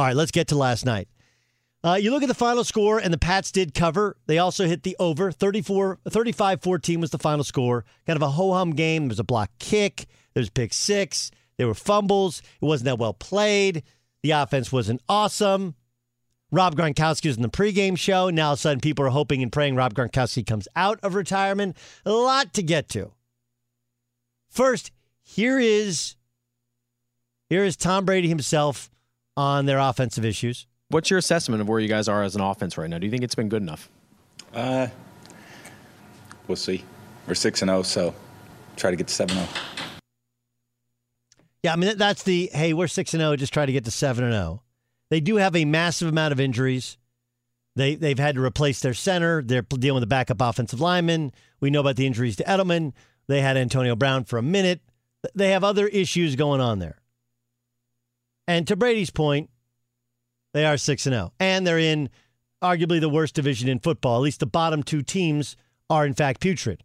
All right, let's get to last night. Uh, you look at the final score, and the Pats did cover. They also hit the over. 34, 35-14 was the final score. Kind of a ho-hum game. There was a block kick. There was pick six. There were fumbles. It wasn't that well played. The offense wasn't awesome. Rob Gronkowski was in the pregame show. Now all of a sudden people are hoping and praying Rob Gronkowski comes out of retirement. A lot to get to. First, here is here is Tom Brady himself on their offensive issues. What's your assessment of where you guys are as an offense right now? Do you think it's been good enough? Uh, we'll see. We're six and zero, oh, so try to get to seven zero. Oh. Yeah, I mean that's the hey, we're six and zero, just try to get to seven and zero. They do have a massive amount of injuries. They they've had to replace their center. They're dealing with a backup offensive lineman. We know about the injuries to Edelman. They had Antonio Brown for a minute. They have other issues going on there. And to Brady's point, they are 6 and 0. And they're in arguably the worst division in football. At least the bottom two teams are in fact putrid.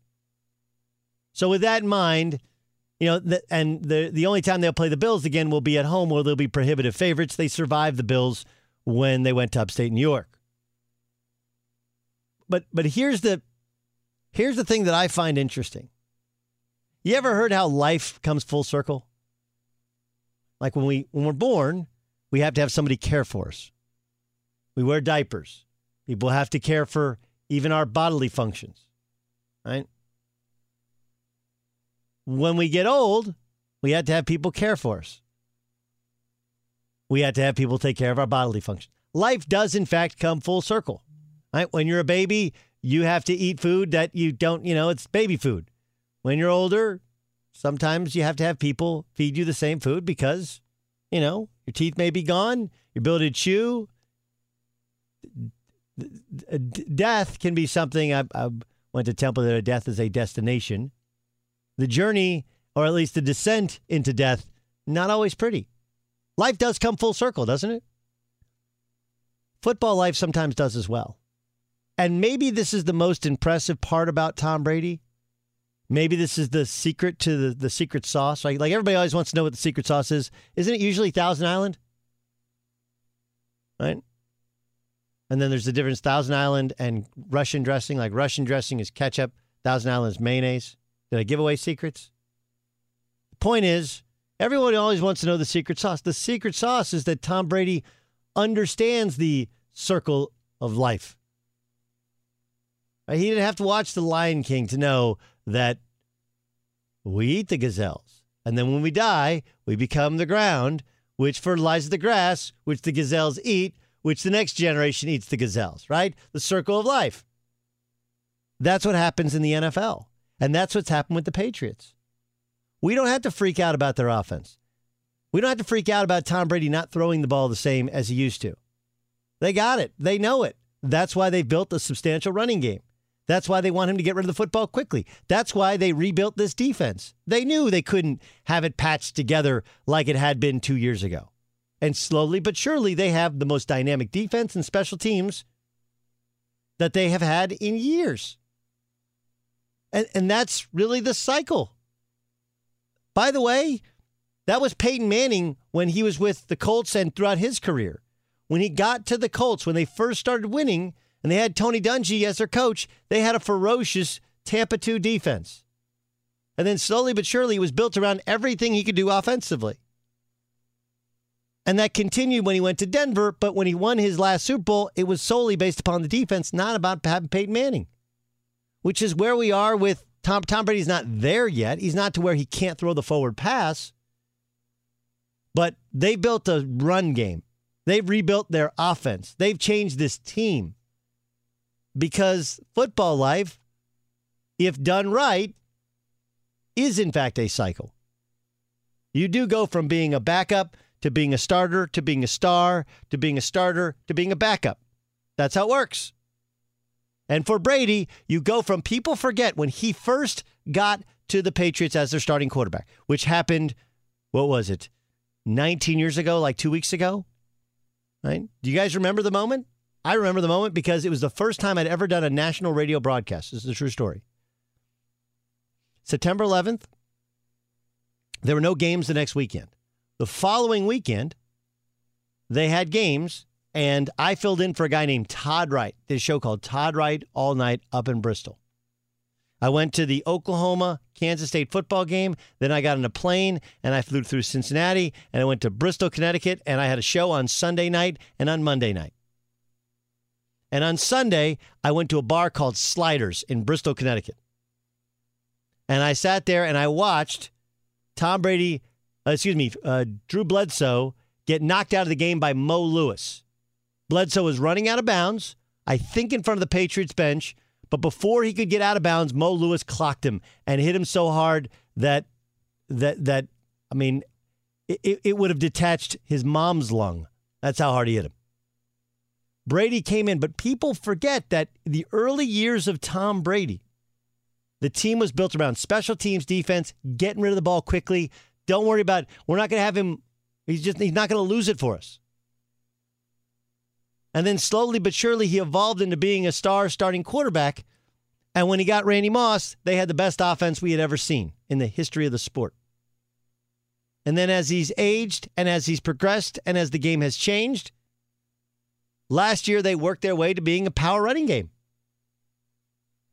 So with that in mind, you know, and the the only time they'll play the Bills again will be at home where they'll be prohibitive favorites. They survived the Bills when they went to upstate New York. But but here's the here's the thing that I find interesting. You ever heard how life comes full circle? Like when we when we're born, we have to have somebody care for us. We wear diapers. People have to care for even our bodily functions. Right? When we get old, we had to have people care for us. We had to have people take care of our bodily functions. Life does in fact come full circle. Right? When you're a baby, you have to eat food that you don't, you know, it's baby food. When you're older, Sometimes you have to have people feed you the same food because, you know, your teeth may be gone, your ability to chew. Death can be something. I, I went to Temple that death is a destination. The journey, or at least the descent into death, not always pretty. Life does come full circle, doesn't it? Football life sometimes does as well. And maybe this is the most impressive part about Tom Brady. Maybe this is the secret to the, the secret sauce. Like, like everybody always wants to know what the secret sauce is. Isn't it usually Thousand Island? Right? And then there's the difference Thousand Island and Russian dressing. Like Russian dressing is ketchup, Thousand Island is mayonnaise. Did I give away secrets? The point is, everyone always wants to know the secret sauce. The secret sauce is that Tom Brady understands the circle of life. He didn't have to watch The Lion King to know that we eat the gazelles. And then when we die, we become the ground, which fertilizes the grass, which the gazelles eat, which the next generation eats the gazelles, right? The circle of life. That's what happens in the NFL. And that's what's happened with the Patriots. We don't have to freak out about their offense. We don't have to freak out about Tom Brady not throwing the ball the same as he used to. They got it. They know it. That's why they built a substantial running game. That's why they want him to get rid of the football quickly. That's why they rebuilt this defense. They knew they couldn't have it patched together like it had been two years ago. And slowly but surely, they have the most dynamic defense and special teams that they have had in years. And, and that's really the cycle. By the way, that was Peyton Manning when he was with the Colts and throughout his career. When he got to the Colts, when they first started winning, and they had Tony Dungy as their coach, they had a ferocious Tampa 2 defense. And then slowly but surely it was built around everything he could do offensively. And that continued when he went to Denver, but when he won his last Super Bowl, it was solely based upon the defense, not about having Peyton Manning. Which is where we are with Tom Tom Brady's not there yet. He's not to where he can't throw the forward pass. But they built a run game. They've rebuilt their offense. They've changed this team because football life, if done right, is in fact a cycle. You do go from being a backup to being a starter to being a star to being a starter to being a backup. That's how it works. And for Brady, you go from people forget when he first got to the Patriots as their starting quarterback, which happened, what was it, 19 years ago, like two weeks ago? Right? Do you guys remember the moment? I remember the moment because it was the first time I'd ever done a national radio broadcast. This is a true story. September 11th, there were no games the next weekend. The following weekend, they had games, and I filled in for a guy named Todd Wright. This show called Todd Wright All Night up in Bristol. I went to the Oklahoma Kansas State football game. Then I got on a plane and I flew through Cincinnati and I went to Bristol, Connecticut, and I had a show on Sunday night and on Monday night. And on Sunday, I went to a bar called Sliders in Bristol, Connecticut. And I sat there and I watched Tom Brady, uh, excuse me, uh, Drew Bledsoe get knocked out of the game by Mo Lewis. Bledsoe was running out of bounds, I think in front of the Patriots bench, but before he could get out of bounds, Mo Lewis clocked him and hit him so hard that that that I mean, it, it would have detached his mom's lung. That's how hard he hit him. Brady came in, but people forget that the early years of Tom Brady, the team was built around special teams defense, getting rid of the ball quickly. Don't worry about it. We're not going to have him he's just he's not going to lose it for us. And then slowly but surely he evolved into being a star starting quarterback. And when he got Randy Moss, they had the best offense we had ever seen in the history of the sport. And then as he's aged and as he's progressed and as the game has changed, Last year, they worked their way to being a power running game.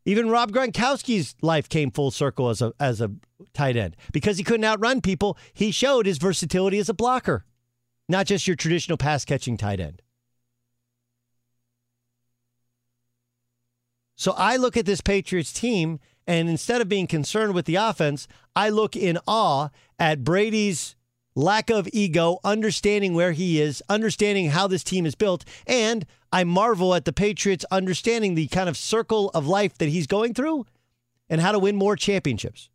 Even Rob Gronkowski's life came full circle as a as a tight end because he couldn't outrun people. He showed his versatility as a blocker, not just your traditional pass catching tight end. So I look at this Patriots team, and instead of being concerned with the offense, I look in awe at Brady's lack of ego, understanding where he is, understanding how this team is built, and I marvel at the Patriots understanding the kind of circle of life that he's going through and how to win more championships.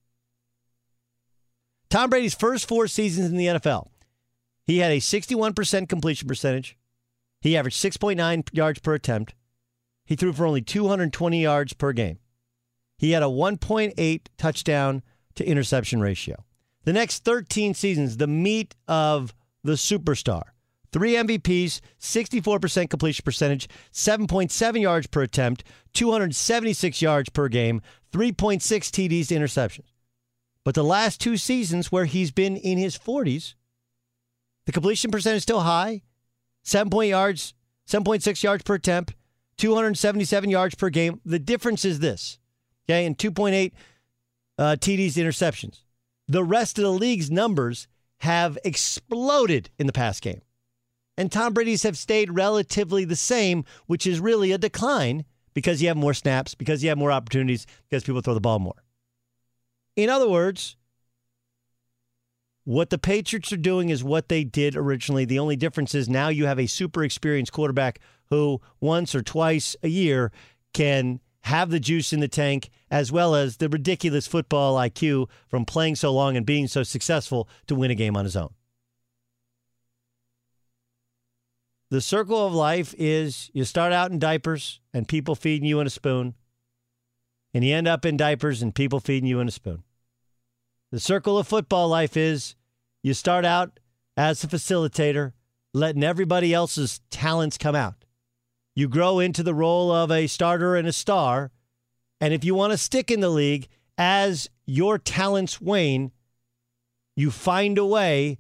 Tom Brady's first four seasons in the NFL, he had a 61% completion percentage. He averaged 6.9 yards per attempt. He threw for only 220 yards per game. He had a 1.8 touchdown to interception ratio. The next 13 seasons, the meat of the superstar three MVPs, 64% completion percentage, 7.7 yards per attempt, 276 yards per game, 3.6 TDs to interceptions. But the last two seasons where he's been in his 40s, the completion percentage is still high, 7 yards, 7.6 yards per attempt, 277 yards per game. The difference is this, okay, and 2.8 uh, TDs to interceptions. The rest of the league's numbers have exploded in the past game. And Tom Brady's have stayed relatively the same, which is really a decline because you have more snaps, because you have more opportunities, because people throw the ball more. In other words, what the Patriots are doing is what they did originally. The only difference is now you have a super experienced quarterback who once or twice a year can have the juice in the tank as well as the ridiculous football IQ from playing so long and being so successful to win a game on his own. The circle of life is you start out in diapers and people feeding you in a spoon, and you end up in diapers and people feeding you in a spoon. The circle of football life is you start out as a facilitator, letting everybody else's talents come out. You grow into the role of a starter and a star. And if you want to stick in the league as your talents wane, you find a way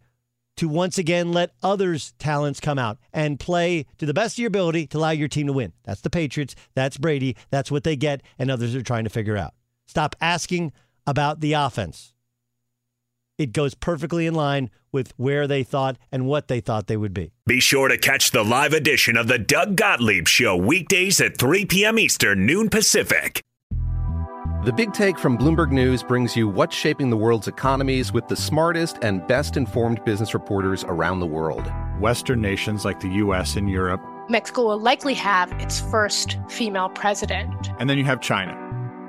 to once again let others' talents come out and play to the best of your ability to allow your team to win. That's the Patriots. That's Brady. That's what they get, and others are trying to figure out. Stop asking about the offense. It goes perfectly in line with where they thought and what they thought they would be. Be sure to catch the live edition of the Doug Gottlieb Show weekdays at 3 p.m. Eastern, noon Pacific. The Big Take from Bloomberg News brings you what's shaping the world's economies with the smartest and best informed business reporters around the world. Western nations like the U.S. and Europe. Mexico will likely have its first female president. And then you have China.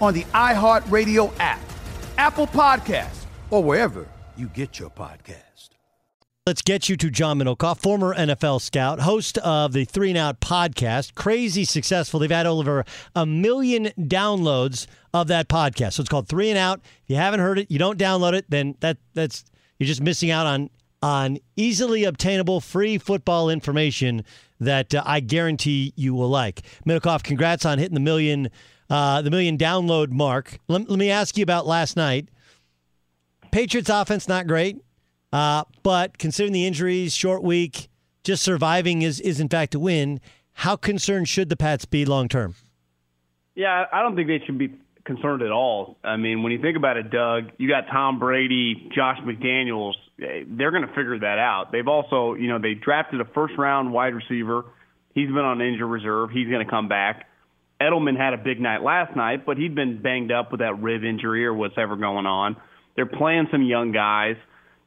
on the iHeartRadio app, Apple Podcasts, or wherever you get your podcast. Let's get you to John Middlekauff, former NFL scout, host of the Three and Out podcast. Crazy successful. They've had over a million downloads of that podcast. So it's called Three and Out. If you haven't heard it, you don't download it, then that that's you're just missing out on on easily obtainable free football information that uh, I guarantee you will like. Middlekauff, congrats on hitting the million uh, the million download mark. Let, let me ask you about last night. Patriots offense not great. Uh, but considering the injuries, short week, just surviving is, is in fact a win. How concerned should the Pats be long term? Yeah, I don't think they should be concerned at all. I mean, when you think about it, Doug, you got Tom Brady, Josh McDaniels. They're going to figure that out. They've also, you know, they drafted a first round wide receiver. He's been on injury reserve. He's going to come back. Edelman had a big night last night, but he'd been banged up with that rib injury or whatever going on. They're playing some young guys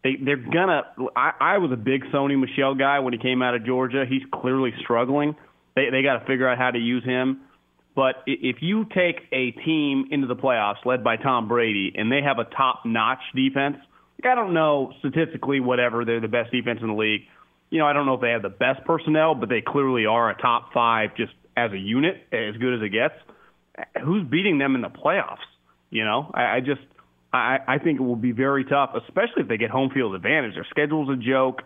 they they're gonna. I, I was a big Sony Michel guy when he came out of Georgia. He's clearly struggling. They they got to figure out how to use him. But if you take a team into the playoffs led by Tom Brady and they have a top-notch defense, like I don't know statistically, whatever they're the best defense in the league. You know, I don't know if they have the best personnel, but they clearly are a top five just as a unit, as good as it gets. Who's beating them in the playoffs? You know, I, I just I, I think it will be very tough, especially if they get home field advantage. Their schedule's a joke.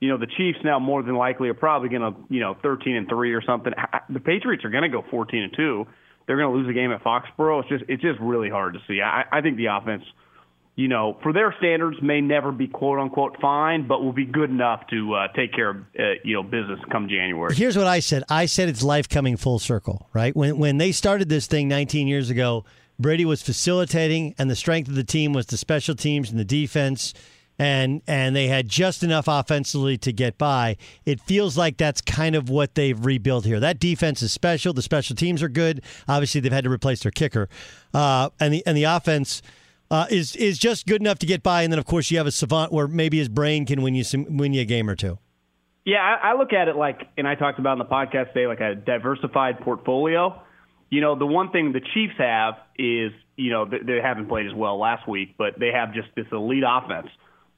You know, the Chiefs now more than likely are probably going to, you know, 13 and 3 or something. The Patriots are going to go 14 and 2. They're going to lose a game at Foxborough. It's just it's just really hard to see. I, I think the offense, you know, for their standards, may never be quote unquote fine, but will be good enough to uh, take care of uh, you know business come January. Here's what I said. I said it's life coming full circle. Right when when they started this thing 19 years ago Brady was facilitating, and the strength of the team was the special teams and the defense, and and they had just enough offensively to get by. It feels like that's kind of what they've rebuilt here. That defense is special. The special teams are good. Obviously, they've had to replace their kicker, uh, and the and the offense. Uh, is is just good enough to get by, and then of course you have a savant where maybe his brain can win you some, win you a game or two. Yeah, I, I look at it like, and I talked about in the podcast today, like a diversified portfolio you know, the one thing the Chiefs have is, you know, they haven't played as well last week, but they have just this elite offense.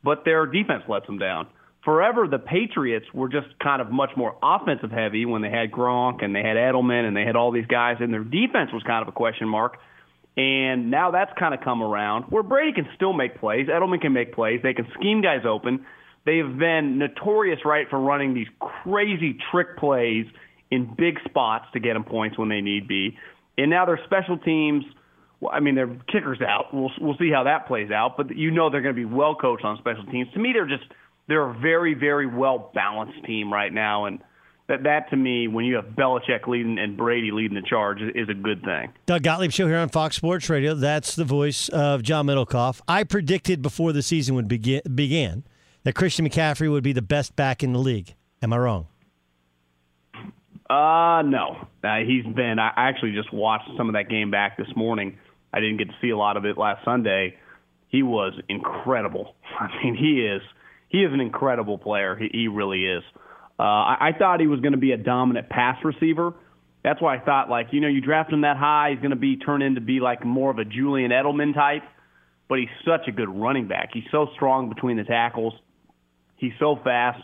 But their defense lets them down. Forever, the Patriots were just kind of much more offensive heavy when they had Gronk and they had Edelman and they had all these guys, and their defense was kind of a question mark. And now that's kind of come around where Brady can still make plays. Edelman can make plays. They can scheme guys open. They've been notorious, right, for running these crazy trick plays in big spots to get them points when they need be. And now their special teams. Well, I mean, their kickers out. We'll we'll see how that plays out. But you know they're going to be well coached on special teams. To me, they're just they're a very very well balanced team right now, and that that to me, when you have Belichick leading and Brady leading the charge, is, a good thing. Doug Gottlieb show here on Fox Sports Radio. That's the voice of John Middlekauff. I predicted before the season would begin began that Christian McCaffrey would be the best back in the league. Am I wrong? Uh, no. Uh, he's been. I actually just watched some of that game back this morning. I didn't get to see a lot of it last Sunday. He was incredible. I mean, he is. He is an incredible player. He, he really is. Uh, I, I thought he was going to be a dominant pass receiver. That's why I thought, like, you know, you draft him that high, he's going to be turned into be like more of a Julian Edelman type. But he's such a good running back. He's so strong between the tackles. He's so fast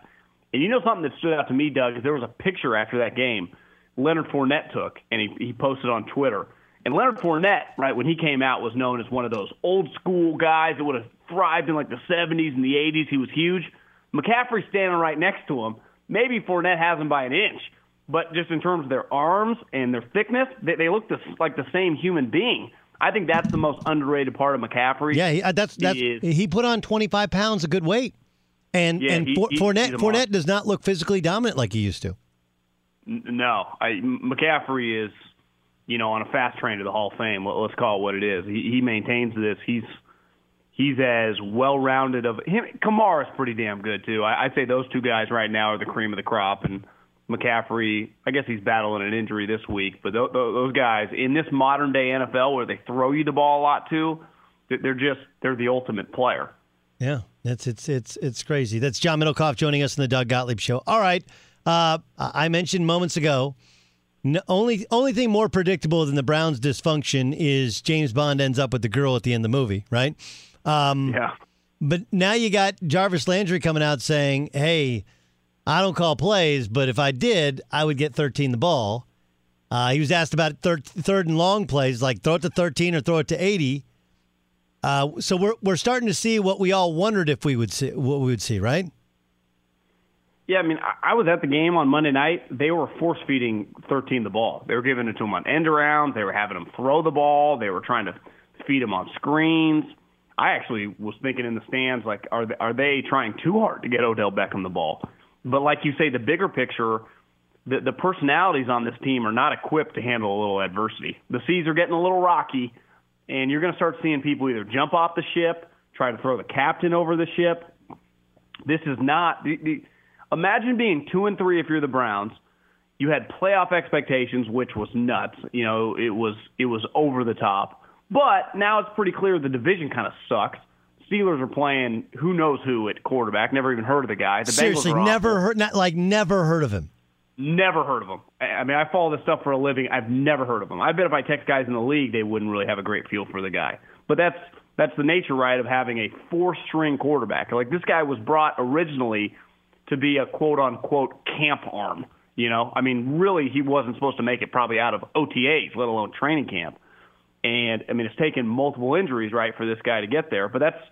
and you know something that stood out to me, Doug, is there was a picture after that game Leonard Fournette took, and he, he posted on Twitter. And Leonard Fournette, right, when he came out, was known as one of those old school guys that would have thrived in like the 70s and the 80s. He was huge. McCaffrey standing right next to him. Maybe Fournette has them by an inch, but just in terms of their arms and their thickness, they, they look the, like the same human being. I think that's the most underrated part of McCaffrey. Yeah, he, uh, that's that's is- he put on 25 pounds of good weight. And Yeah, and he- For, he- Fournette Fournette does not look physically dominant like he used to. No, I, McCaffrey is, you know, on a fast train to the Hall of Fame. Let- Let's call it what it is. He, he maintains this. He's he's as well rounded of him. Kamara's pretty damn good too. I, I'd say those two guys right now are the cream of the crop. And McCaffrey, I guess he's battling an injury this week, but th- th- those guys in this modern day NFL where they throw you the ball a lot too, they're just they're the ultimate player. Yeah, it's it's it's it's crazy. That's John Middlekauff joining us in the Doug Gottlieb Show. All right, uh, I mentioned moments ago. No, only only thing more predictable than the Browns' dysfunction is James Bond ends up with the girl at the end of the movie, right? Um, yeah. But now you got Jarvis Landry coming out saying, "Hey, I don't call plays, but if I did, I would get 13 the ball." Uh, he was asked about third, third and long plays, like throw it to 13 or throw it to 80. Uh, so we're we're starting to see what we all wondered if we would see what we would see, right? Yeah, I mean, I I was at the game on Monday night. They were force feeding 13 the ball. They were giving it to him on end arounds. They were having him throw the ball. They were trying to feed him on screens. I actually was thinking in the stands, like, are they, are they trying too hard to get Odell Beckham the ball? But like you say, the bigger picture, the, the personalities on this team are not equipped to handle a little adversity. The seas are getting a little rocky, and you're going to start seeing people either jump off the ship, try to throw the captain over the ship. This is not. The, the, imagine being two and three if you're the Browns. You had playoff expectations, which was nuts. You know, it was it was over the top. But now it's pretty clear the division kind of sucks. Steelers are playing who knows who at quarterback. Never even heard of the guy. The Seriously, never awful. heard, not like never heard of him. Never heard of him. I I mean, I follow this stuff for a living. I've never heard of him. I bet if I text guys in the league, they wouldn't really have a great feel for the guy. But that's that's the nature, right, of having a four-string quarterback. Like this guy was brought originally to be a quote-unquote camp arm. You know, I mean, really, he wasn't supposed to make it probably out of OTAs, let alone training camp. And I mean, it's taken multiple injuries, right, for this guy to get there. But that's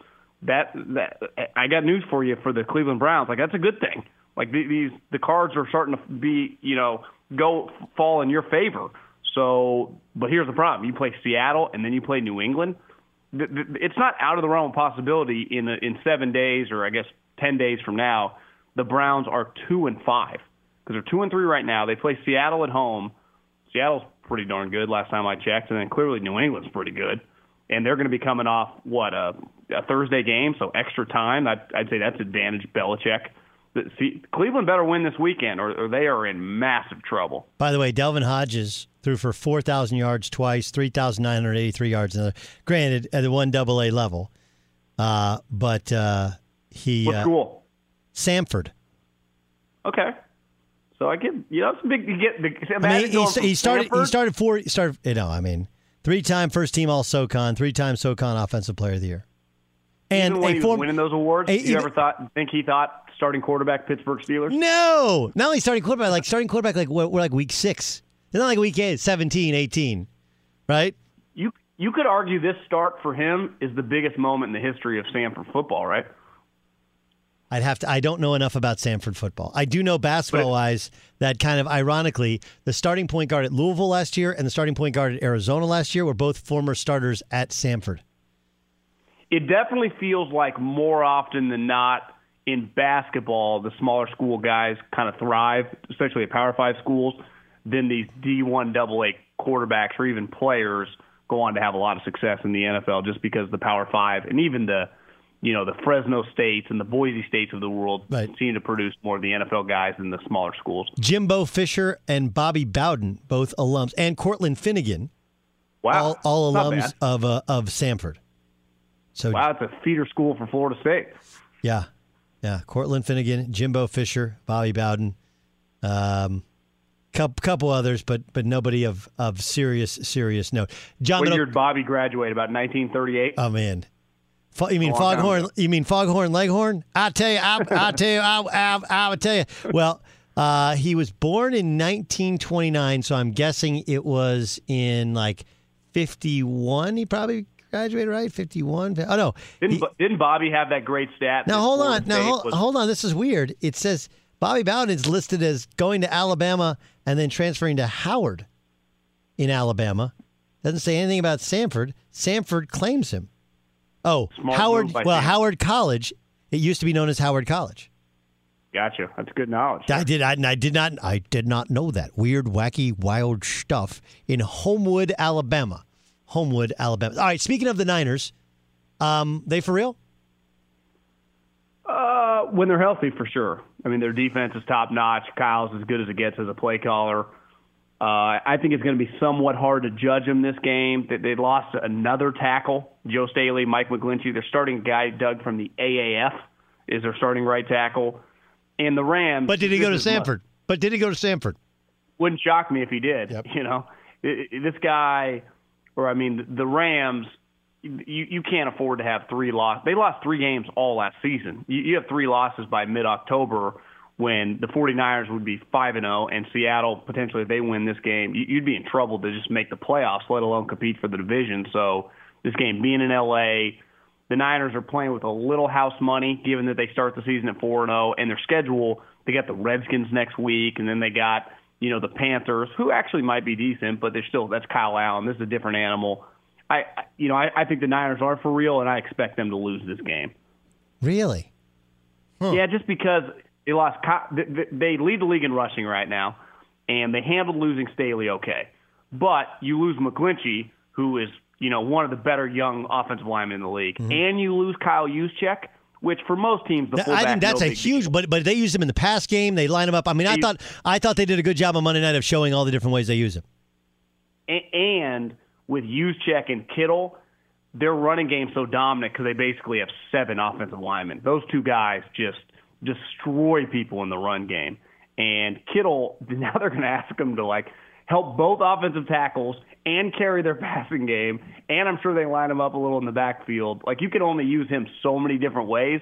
that. That I got news for you for the Cleveland Browns. Like that's a good thing. Like the- these, the cards are starting to be, you know, go fall in your favor. So, but here's the problem: you play Seattle and then you play New England. It's not out of the realm of possibility in in seven days or I guess ten days from now, the Browns are two and five because they're two and three right now. They play Seattle at home. Seattle's pretty darn good last time I checked, and then clearly New England's pretty good. And they're going to be coming off what a, a Thursday game, so extra time. I'd, I'd say that's advantage Belichick. See, Cleveland better win this weekend, or, or they are in massive trouble. By the way, Devlin Hodges threw for 4,000 yards twice, 3,983 yards. Another. Granted, at the one double A level, uh, but uh, he What uh, school? Samford. Okay, so I get you know it's a big. You get the. I mean, he, he started. He started four. Started. You know, I mean, three-time first team All SoCon, three-time SoCon Offensive Player of the Year, and even when a he was form- winning those awards. a- you even- ever thought think he thought starting quarterback Pittsburgh Steelers? No, not only starting quarterback, like starting quarterback, like we're, we're like week six. It's not like week eight, 17, 18, right? You you could argue this start for him is the biggest moment in the history of Stanford football, right? I'd have to. I don't know enough about Samford football. I do know basketball wise that kind of ironically, the starting point guard at Louisville last year and the starting point guard at Arizona last year were both former starters at Samford. It definitely feels like more often than not in basketball, the smaller school guys kind of thrive, especially at Power Five schools, than these D1 AA quarterbacks or even players go on to have a lot of success in the NFL just because the Power Five and even the you know the Fresno states and the Boise states of the world Right. seem to produce more of the NFL guys than the smaller schools. Jimbo Fisher and Bobby Bowden, both alums, and Cortland Finnegan, Wow, all, all alums of uh, of Samford. So Wow, it's a feeder school for Florida State. yeah, yeah, Cortland Finnegan, Jimbo Fisher, Bobby Bowden, um, couple, couple others, but but nobody of of serious serious note. John What year did Bobby graduate? About 1938. Oh man, you mean A long time Foghorn? You mean Foghorn Leghorn? I tell you, I, I tell you, I, I, I would tell you. Well, uh, he was born in 1929, so I'm guessing it was in like 51. He probably graduated, right? 51. Oh no, Didn't, didn't Bobby have that great stat? now hold on. Now hold, was- hold on. This is weird. It says Bobby Bowden is listed as going to Alabama and then transferring to Howard in Alabama. Doesn't say anything about Samford. Samford claims him. Oh, Smart Howard. Well. Howard College. It used to be known as Howard College. Gotcha. That's good knowledge. I did. I, I did not. I did not know that weird, wacky, wild stuff in Homewood, Alabama. Homewood, Alabama. All right. Speaking of the Niners, um, they for real? Uh, when they're healthy, for sure. I mean, their defense is top notch. Kyle's as good as it gets as a play caller. Uh, I think it's going to be somewhat hard to judge them this game. They, they lost another tackle, Joe Staley, Mike McGlinchey. They're starting guy Doug from the AAF is their starting right tackle, and the Rams. But did he go to this is mu- Samford? But did he go to Samford? wouldn't shock me if he did. You know, this guy, or I mean, the Rams. You you can't afford to have three losses. They lost three games all last season. You, you have three losses by mid October when the 49ers would be 5 and 0 and Seattle potentially if they win this game, you- you'd be in trouble to just make the playoffs, let alone compete for the division. So, this game being in LA, the Niners are playing with a little house money given that they start the season at 4 and 0 and their schedule, they got the Redskins next week and then they got, you know, the Panthers who actually might be decent, but they're still that's Kyle Allen. This is a different animal. I I- you know, I, I think the Niners are for real and I expect them to lose this game. Really? Yeah, just because they lost. Ky- th- th- They lead the league in rushing right now, and they handled losing Staley okay. But you lose McGlinchey, who is you know one of the better young offensive linemen in the league, mm-hmm. and you lose Kyle Juszczyk, which for most teams the I think that's no a huge. But but they used him in the pass game. They line him up. I mean, I They- thought I thought they did a good job on Monday night of showing all the different ways they use him. And with Juszczyk and Kittle, their running game's so dominant because they basically have seven offensive linemen. Those two guys just destroy people in the run game. And Kittle, now they're going to ask him to like help both offensive tackles and carry their passing game. And I'm sure they line him up a little in the backfield. Like you can only use him so many different ways.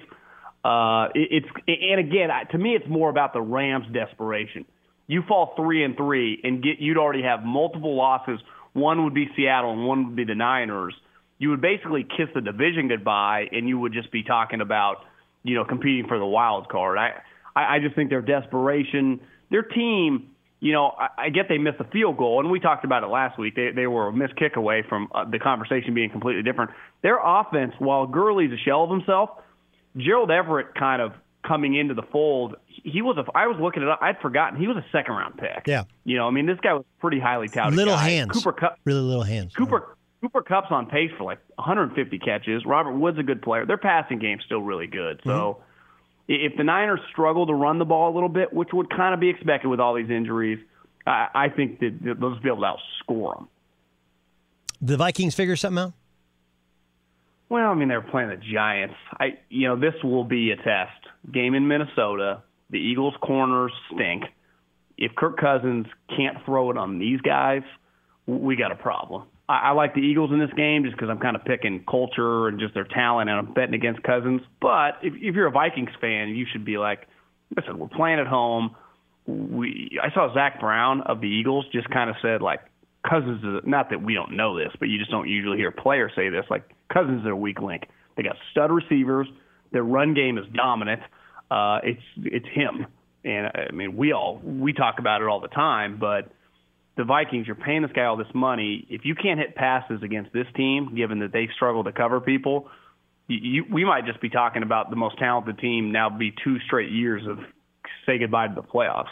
Uh, it, it's and again, to me, it's more about the Rams' desperation. You fall three and three, and get you'd already have multiple losses. One would be Seattle, and one would be the Niners. You would basically kiss the division goodbye, and you would just be talking about you know competing for the wild card. I I, I just think their desperation, their team. You know, I, I get they missed a field goal, and we talked about it last week. They they were a missed kick away from uh, the conversation being completely different. Their offense, while Gurley's a shell of himself, Gerald Everett kind of coming into the fold. He was a. I was looking it up. I'd forgotten he was a second round pick. Yeah. You know, I mean, this guy was pretty highly touted. little guy. hands. Cooper Kupp. Really little hands. Cooper Cooper Kupp's on pace for like 150 catches. Robert Wood's a good player. Their passing game's still really good. So mm-hmm. i if the Niners struggle to run the ball a little bit, which would kind of be expected with all these injuries, I, I think that that they'll just be able to outscore them. The Vikings figure something out. Well, I mean, they're playing the Giants. I, you know, this will be a test. Game in Minnesota. The Eagles' corners stink. If Kirk Cousins can't throw it on these guys, we got a problem. I, I like the Eagles in this game just because I'm kind of picking culture and just their talent, and I'm betting against Cousins. But if, if you're a Vikings fan, you should be like, listen, we're playing at home. We, I saw Zach Brown of the Eagles just kind of said like, Cousins is not that we don't know this, but you just don't usually hear players say this. Like Cousins is a weak link. They got stud receivers. Their run game is dominant. Uh, it's it's him, and I mean we all we talk about it all the time. But the Vikings, you're paying this guy all this money. If you can't hit passes against this team, given that they struggle to cover people, you, you, we might just be talking about the most talented team now. Be two straight years of say goodbye to the playoffs.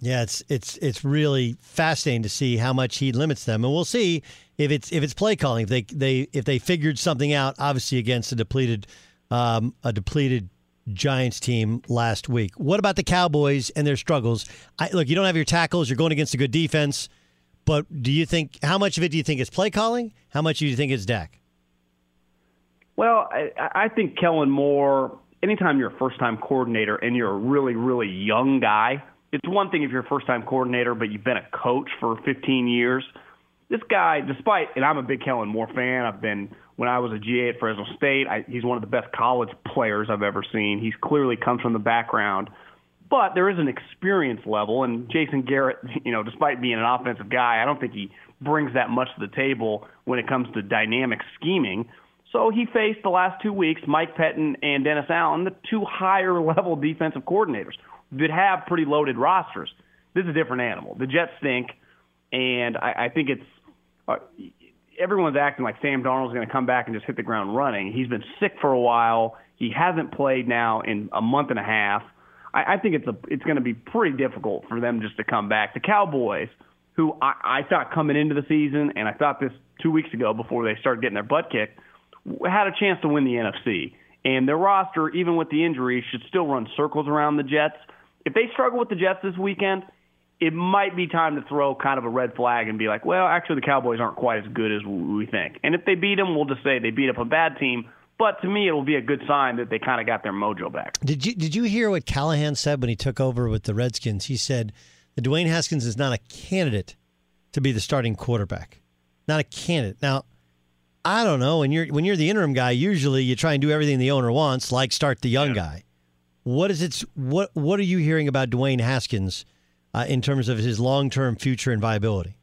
Yeah, it's it's it's really fascinating to see how much he limits them, and we'll see if it's if it's play calling. If they they if they figured something out, obviously against a depleted um, a depleted Giants team last week. What about the Cowboys and their struggles? I, look, you don't have your tackles. You're going against a good defense, but do you think how much of it do you think is play calling? How much do you think is Dak? Well, I, I think Kellen Moore. Anytime you're a first-time coordinator and you're a really, really young guy, it's one thing if you're a first-time coordinator, but you've been a coach for 15 years. This guy, despite, and I'm a big Kellen Moore fan. I've been when I was a GA at Fresno State. I, he's one of the best college players I've ever seen. He's clearly comes from the background, but there is an experience level. And Jason Garrett, you know, despite being an offensive guy, I don't think he brings that much to the table when it comes to dynamic scheming. So he faced the last two weeks Mike Pettine and Dennis Allen, the two higher level defensive coordinators. that have pretty loaded rosters. This is a different animal. The Jets stink, and I, I think it's uh, everyone's acting like Sam Darnold's going to come back and just hit the ground running. He's been sick for a while. He hasn't played now in a month and a half. I, I think it's a it's going to be pretty difficult for them just to come back. The Cowboys, who I, I thought coming into the season, and I thought this two weeks ago before they started getting their butt kicked, had a chance to win the NFC. And their roster, even with the injuries, should still run circles around the Jets. If they struggle with the Jets this weekend, it might be time to throw kind of a red flag and be like, well, actually, the Cowboys aren't quite as good as we think. And if they beat them, we'll just say they beat up a bad team. But to me, it'll be a good sign that they kind of got their mojo back. Did you did you hear what Callahan said when he took over with the Redskins? He said that Dwayne Haskins is not a candidate to be the starting quarterback. Not a candidate. Now, I don't know. When you're when you're the interim guy, usually you try and do everything the owner wants, like start the young yeah. guy. What is it? What What are you hearing about Dwayne Haskins uh, in terms of his long term future and viability?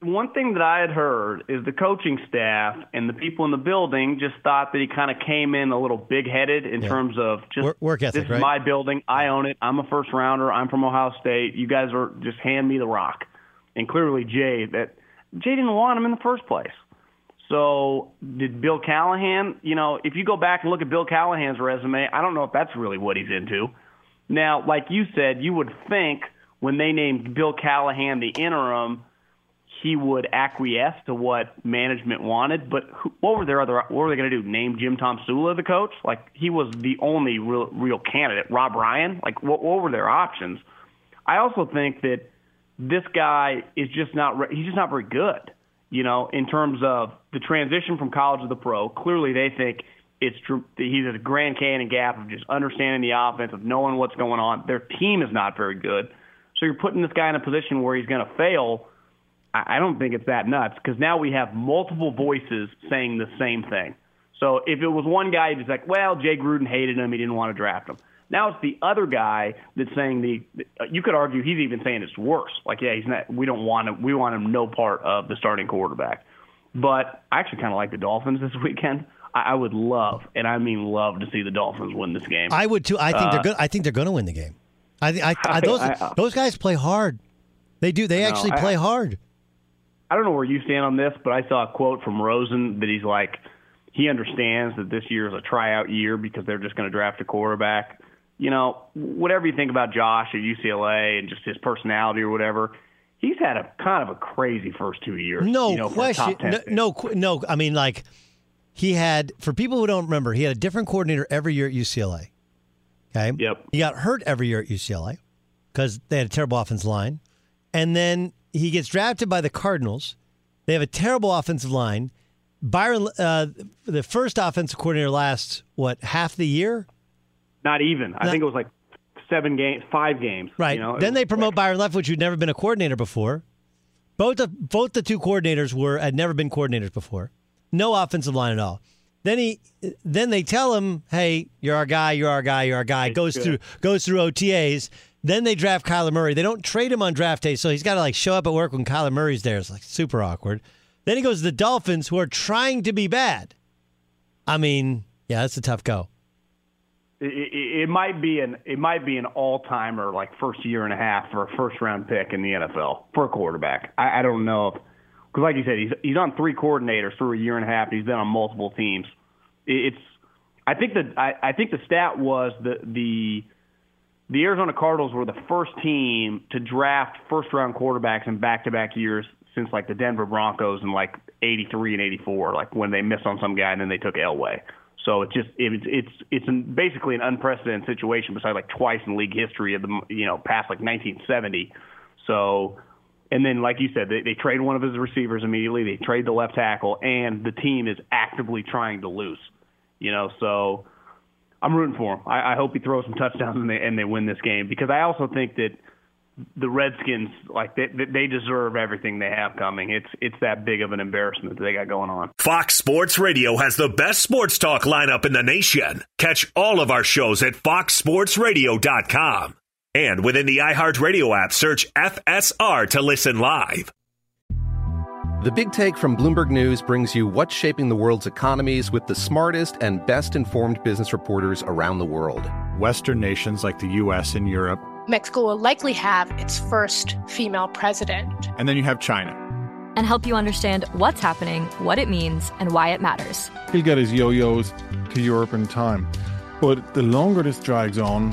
One thing that I had heard is the coaching staff and the people in the building just thought that he kind of came in a little big headed in yeah. terms of just work, work ethic. This right? is my building. I own it. I'm a first rounder. I'm from Ohio State. You guys are just hand me the rock. And clearly, Jay that Jay didn't want him in the first place. So did Bill Callahan? You know, if you go back and look at Bill Callahan's resume, I don't know if that's really what he's into. Now, like you said, you would think when they named Bill Callahan the interim, he would acquiesce to what management wanted. But who, what were their other? What were they going to do? Name Jim Tomsula the coach? Like he was the only real real candidate. Rob Ryan? Like what? What were their options? I also think that this guy is just not. He's just not very good you know, in terms of the transition from college to the pro. Clearly, they think it's true. He's a Grand Canyon gap of just understanding the offense, of knowing what's going on. Their team is not very good, so you're putting this guy in a position where he's going to fail. I don't think it's that nuts because now we have multiple voices saying the same thing. So if it was one guy who's like, well, Jay Gruden hated him, he didn't want to draft him. Now it's the other guy that's saying the. You could argue he's even saying it's worse. Like, yeah, he's not. We don't want him. We want him no part of the starting quarterback. But I actually kind of like the Dolphins this weekend. I, I would love, and I mean love, to see the Dolphins win this game. I would too. I think uh, they're good. I think they're going to win the game. I, I, I those I, those guys play hard. They do. They actually play hard. I don't know where you stand on this, but I saw a quote from Rosen that he's like, he understands that this year is a tryout year because they're just going to draft a quarterback you know, whatever you think about Josh at UCLA and just his personality or whatever, he's had a kind of a crazy first two years. No you know, question. No, no, no, I mean, like he had for people who don't remember, he had a different coordinator every year at UCLA. Okay. Yep. He got hurt every year at UCLA because they had a terrible offensive line, and then he gets drafted by the Cardinals. They have a terrible offensive line. Byron, uh, the first offensive coordinator lasts what half the year not even. I think it was like seven games, five games. Right. You know? Then they promote Byron Leftwich, who'd never been a coordinator before. Both the both the two coordinators were had never been coordinators before. No offensive line at all. Then he then they tell him, "Hey, you're our guy. You're our guy. You're our guy." goes through goes through OTAs. Then they draft Kyler Murray. They don't trade him on draft day, so he's got to like show up at work when Kyler Murray's there. It's like super awkward. Then he goes to the Dolphins, who are trying to be bad. I mean, yeah, that's a tough go it, it might be an it might be an all timer like first year and a half for a first round pick in the NFL for a quarterback. I, I don't know because like you said he's he's on three coordinators for a year and a half. And he's been on multiple teams. It's I think the I, I think the stat was the the the Arizona Cardinals were the first team to draft first round quarterbacks in back to back years since like the Denver Broncos in like 83 and 84, like when they missed on some guy and then they took Elway. So it's just it, it's it's an, basically an unprecedented situation, besides like twice in league history of the you know past like 1970. So, and then like you said, they, they trade one of his receivers immediately. They trade the left tackle, and the team is actively trying to lose. You know, so I'm rooting for him. I, I hope he throws some touchdowns and they and they win this game because I also think that the Redskins, like they, they deserve everything they have coming. It's it's that big of an embarrassment that they got going on. Fox Sports Radio has the best sports talk lineup in the nation. Catch all of our shows at foxsportsradio.com. And within the iHeartRadio app, search FSR to listen live. The Big Take from Bloomberg News brings you what's shaping the world's economies with the smartest and best informed business reporters around the world. Western nations like the US and Europe. Mexico will likely have its first female president. And then you have China. And help you understand what's happening, what it means, and why it matters. He'll get his yo yos to Europe in time. But the longer this drags on,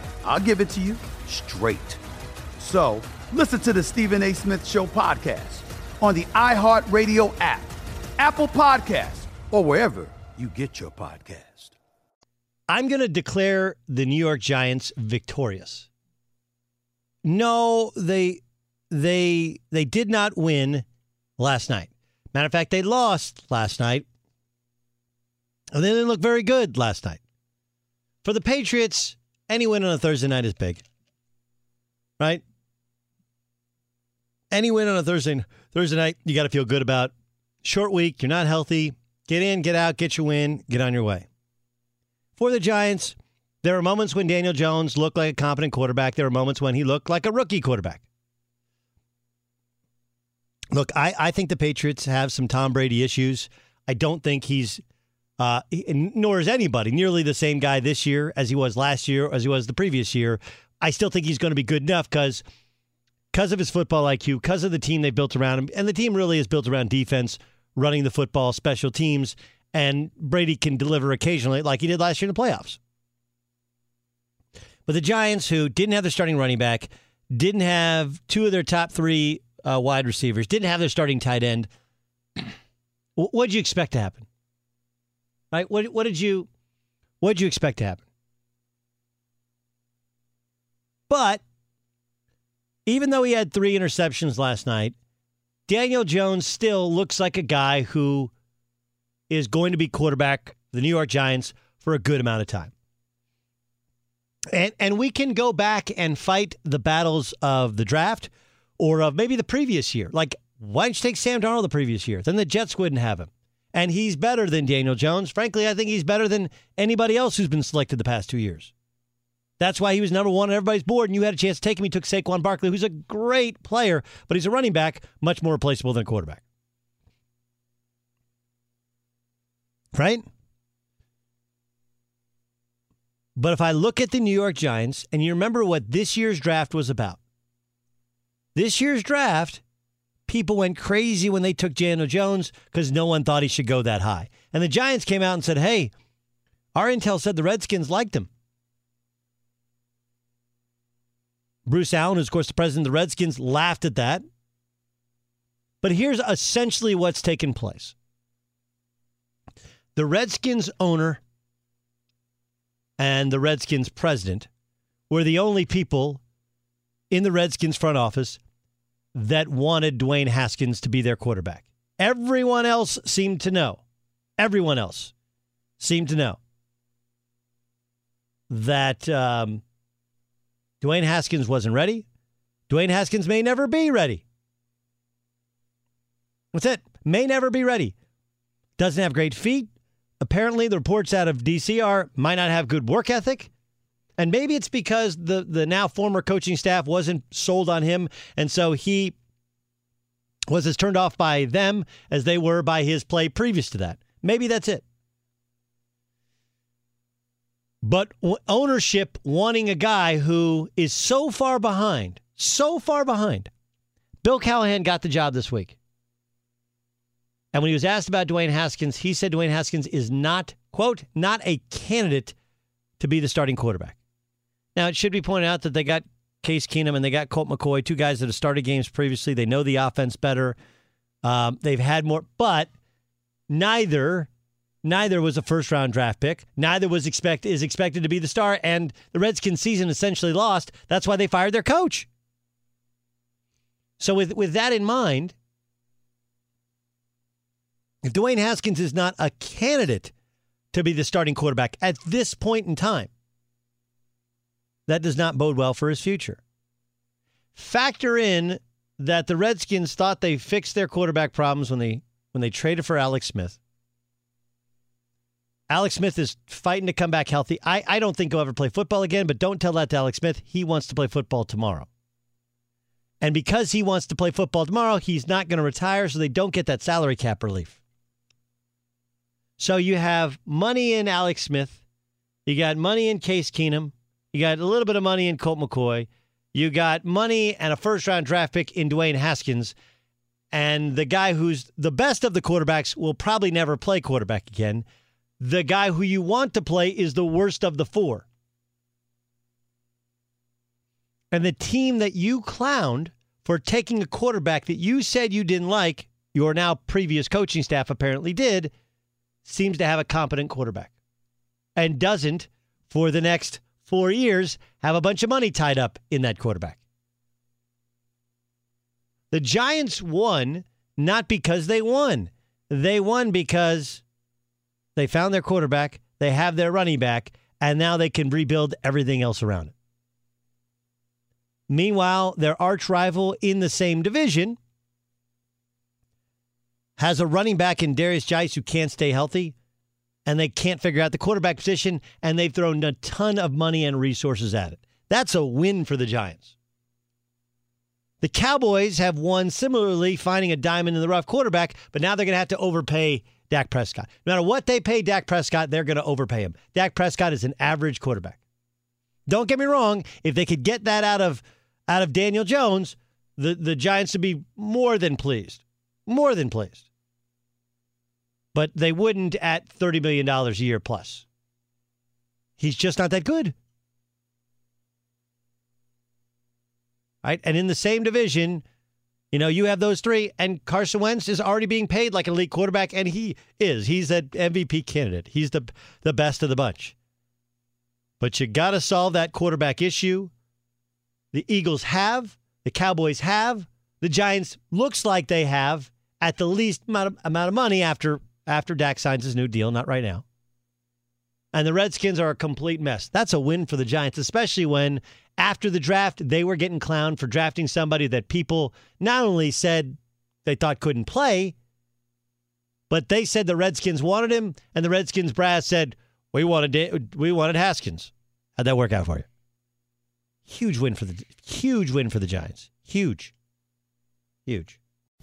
I'll give it to you straight. So listen to the Stephen A. Smith Show podcast on the iHeartRadio app, Apple Podcasts, or wherever you get your podcast. I'm going to declare the New York Giants victorious. No, they they they did not win last night. Matter of fact, they lost last night. And they didn't look very good last night. For the Patriots, any win on a Thursday night is big. Right? Any win on a Thursday Thursday night, you got to feel good about. Short week, you're not healthy. Get in, get out, get your win, get on your way. For the Giants, there are moments when Daniel Jones looked like a competent quarterback. There are moments when he looked like a rookie quarterback. Look, I, I think the Patriots have some Tom Brady issues. I don't think he's, uh, nor is anybody, nearly the same guy this year as he was last year, as he was the previous year. I still think he's going to be good enough because because of his football IQ, because of the team they built around him, and the team really is built around defense, running the football, special teams, and Brady can deliver occasionally, like he did last year in the playoffs. But the Giants, who didn't have their starting running back, didn't have two of their top three uh, wide receivers, didn't have their starting tight end. What did you expect to happen? Right? What what did you what did you expect to happen? But even though he had three interceptions last night, Daniel Jones still looks like a guy who is going to be quarterback the New York Giants for a good amount of time. And and we can go back and fight the battles of the draft or of maybe the previous year. Like, why don't you take Sam Darnold the previous year? Then the Jets wouldn't have him. And he's better than Daniel Jones. Frankly, I think he's better than anybody else who's been selected the past two years. That's why he was number one on everybody's board, and you had a chance to take him. He took Saquon Barkley, who's a great player, but he's a running back, much more replaceable than a quarterback. Right? But if I look at the New York Giants, and you remember what this year's draft was about, this year's draft, people went crazy when they took Daniel Jones because no one thought he should go that high. And the Giants came out and said, hey, our intel said the Redskins liked him. Bruce Allen, who's, of course, the president of the Redskins, laughed at that. But here's essentially what's taken place the Redskins owner and the Redskins president were the only people in the Redskins front office that wanted Dwayne Haskins to be their quarterback. Everyone else seemed to know. Everyone else seemed to know that um, Dwayne Haskins wasn't ready. Dwayne Haskins may never be ready. That's it. May never be ready. Doesn't have great feet. Apparently, the reports out of DC are might not have good work ethic. And maybe it's because the the now former coaching staff wasn't sold on him, and so he was as turned off by them as they were by his play previous to that. Maybe that's it. But ownership wanting a guy who is so far behind, so far behind. Bill Callahan got the job this week. And when he was asked about Dwayne Haskins, he said Dwayne Haskins is not, quote, not a candidate to be the starting quarterback. Now, it should be pointed out that they got Case Keenum and they got Colt McCoy, two guys that have started games previously. They know the offense better. Um, they've had more, but neither neither was a first round draft pick. Neither was expect is expected to be the star, and the Redskins season essentially lost. That's why they fired their coach. So with with that in mind, if Dwayne Haskins is not a candidate to be the starting quarterback at this point in time, that does not bode well for his future. Factor in that the Redskins thought they fixed their quarterback problems when they when they traded for Alex Smith. Alex Smith is fighting to come back healthy. I, I don't think he'll ever play football again, but don't tell that to Alex Smith. He wants to play football tomorrow. And because he wants to play football tomorrow, he's not going to retire, so they don't get that salary cap relief. So you have money in Alex Smith. You got money in Case Keenum. You got a little bit of money in Colt McCoy. You got money and a first round draft pick in Dwayne Haskins. And the guy who's the best of the quarterbacks will probably never play quarterback again the guy who you want to play is the worst of the four. And the team that you clowned for taking a quarterback that you said you didn't like, your now previous coaching staff apparently did, seems to have a competent quarterback and doesn't, for the next four years, have a bunch of money tied up in that quarterback. The Giants won not because they won, they won because they found their quarterback, they have their running back, and now they can rebuild everything else around it. Meanwhile, their arch rival in the same division has a running back in Derrius Guice who can't stay healthy, and they can't figure out the quarterback position, and they've thrown a ton of money and resources at it. That's a win for the Giants. The Cowboys have won similarly, finding a diamond in the rough quarterback, but now they're going to have to overpay Dak Prescott. No matter what they pay Dak Prescott, they're going to overpay him. Dak Prescott is an average quarterback. Don't get me wrong, if they could get that out of out of Daniel Jones, the, the Giants would be more than pleased. More than pleased. But they wouldn't at $30 million a year plus. He's just not that good. right? And in the same division, you know, you have those three, and Carson Wentz is already being paid like an elite quarterback, and he is. He's an MVP candidate. He's the the best of the bunch. But you got to solve that quarterback issue. The Eagles have, the Cowboys have, the Giants looks like they have at the least amount of, amount of money after after Dak signs his new deal. Not right now. And the Redskins are a complete mess. That's a win for the Giants, especially when after the draft they were getting clowned for drafting somebody that people not only said they thought couldn't play, but they said the Redskins wanted him, and the Redskins brass said we wanted we wanted Haskins. How'd that work out for you? Huge win for the huge win for the Giants. Huge, huge.